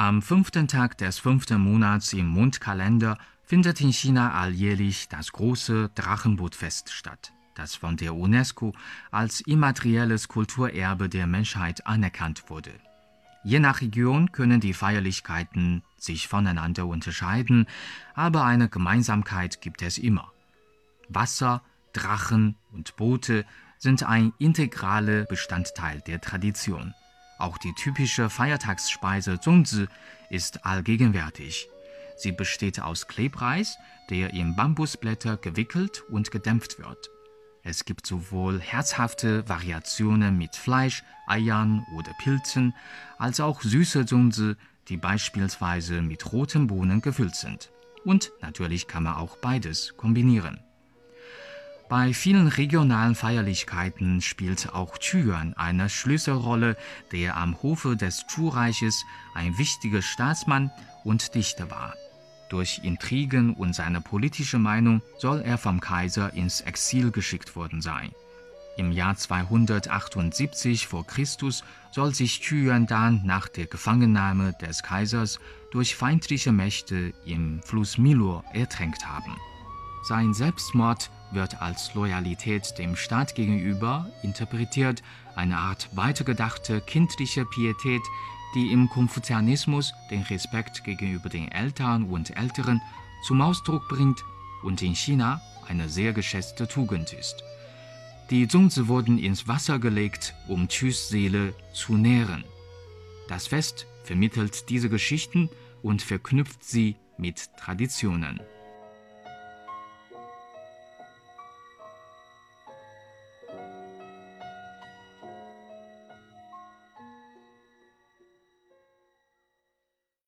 Am fünften Tag des fünften Monats im Mondkalender findet in China alljährlich das große Drachenbootfest statt, das von der UNESCO als immaterielles Kulturerbe der Menschheit anerkannt wurde. Je nach Region können die Feierlichkeiten sich voneinander unterscheiden, aber eine Gemeinsamkeit gibt es immer. Wasser, Drachen und Boote sind ein integraler Bestandteil der Tradition. Auch die typische Feiertagsspeise Zongzi ist allgegenwärtig. Sie besteht aus Klebreis, der in Bambusblätter gewickelt und gedämpft wird. Es gibt sowohl herzhafte Variationen mit Fleisch, Eiern oder Pilzen, als auch süße Zongzi, die beispielsweise mit roten Bohnen gefüllt sind. Und natürlich kann man auch beides kombinieren. Bei vielen regionalen Feierlichkeiten spielt auch Tyuan eine Schlüsselrolle, der am Hofe des Chu-Reiches ein wichtiger Staatsmann und Dichter war. Durch Intrigen und seine politische Meinung soll er vom Kaiser ins Exil geschickt worden sein. Im Jahr 278 v. Chr. soll sich Tyuan dann nach der Gefangennahme des Kaisers durch feindliche Mächte im Fluss Milor ertränkt haben. Sein Selbstmord wird als Loyalität dem Staat gegenüber interpretiert, eine Art weitergedachte kindliche Pietät, die im Konfuzianismus den Respekt gegenüber den Eltern und Älteren zum Ausdruck bringt und in China eine sehr geschätzte Tugend ist. Die Zongzi wurden ins Wasser gelegt, um Chus Seele zu nähren. Das Fest vermittelt diese Geschichten und verknüpft sie mit Traditionen.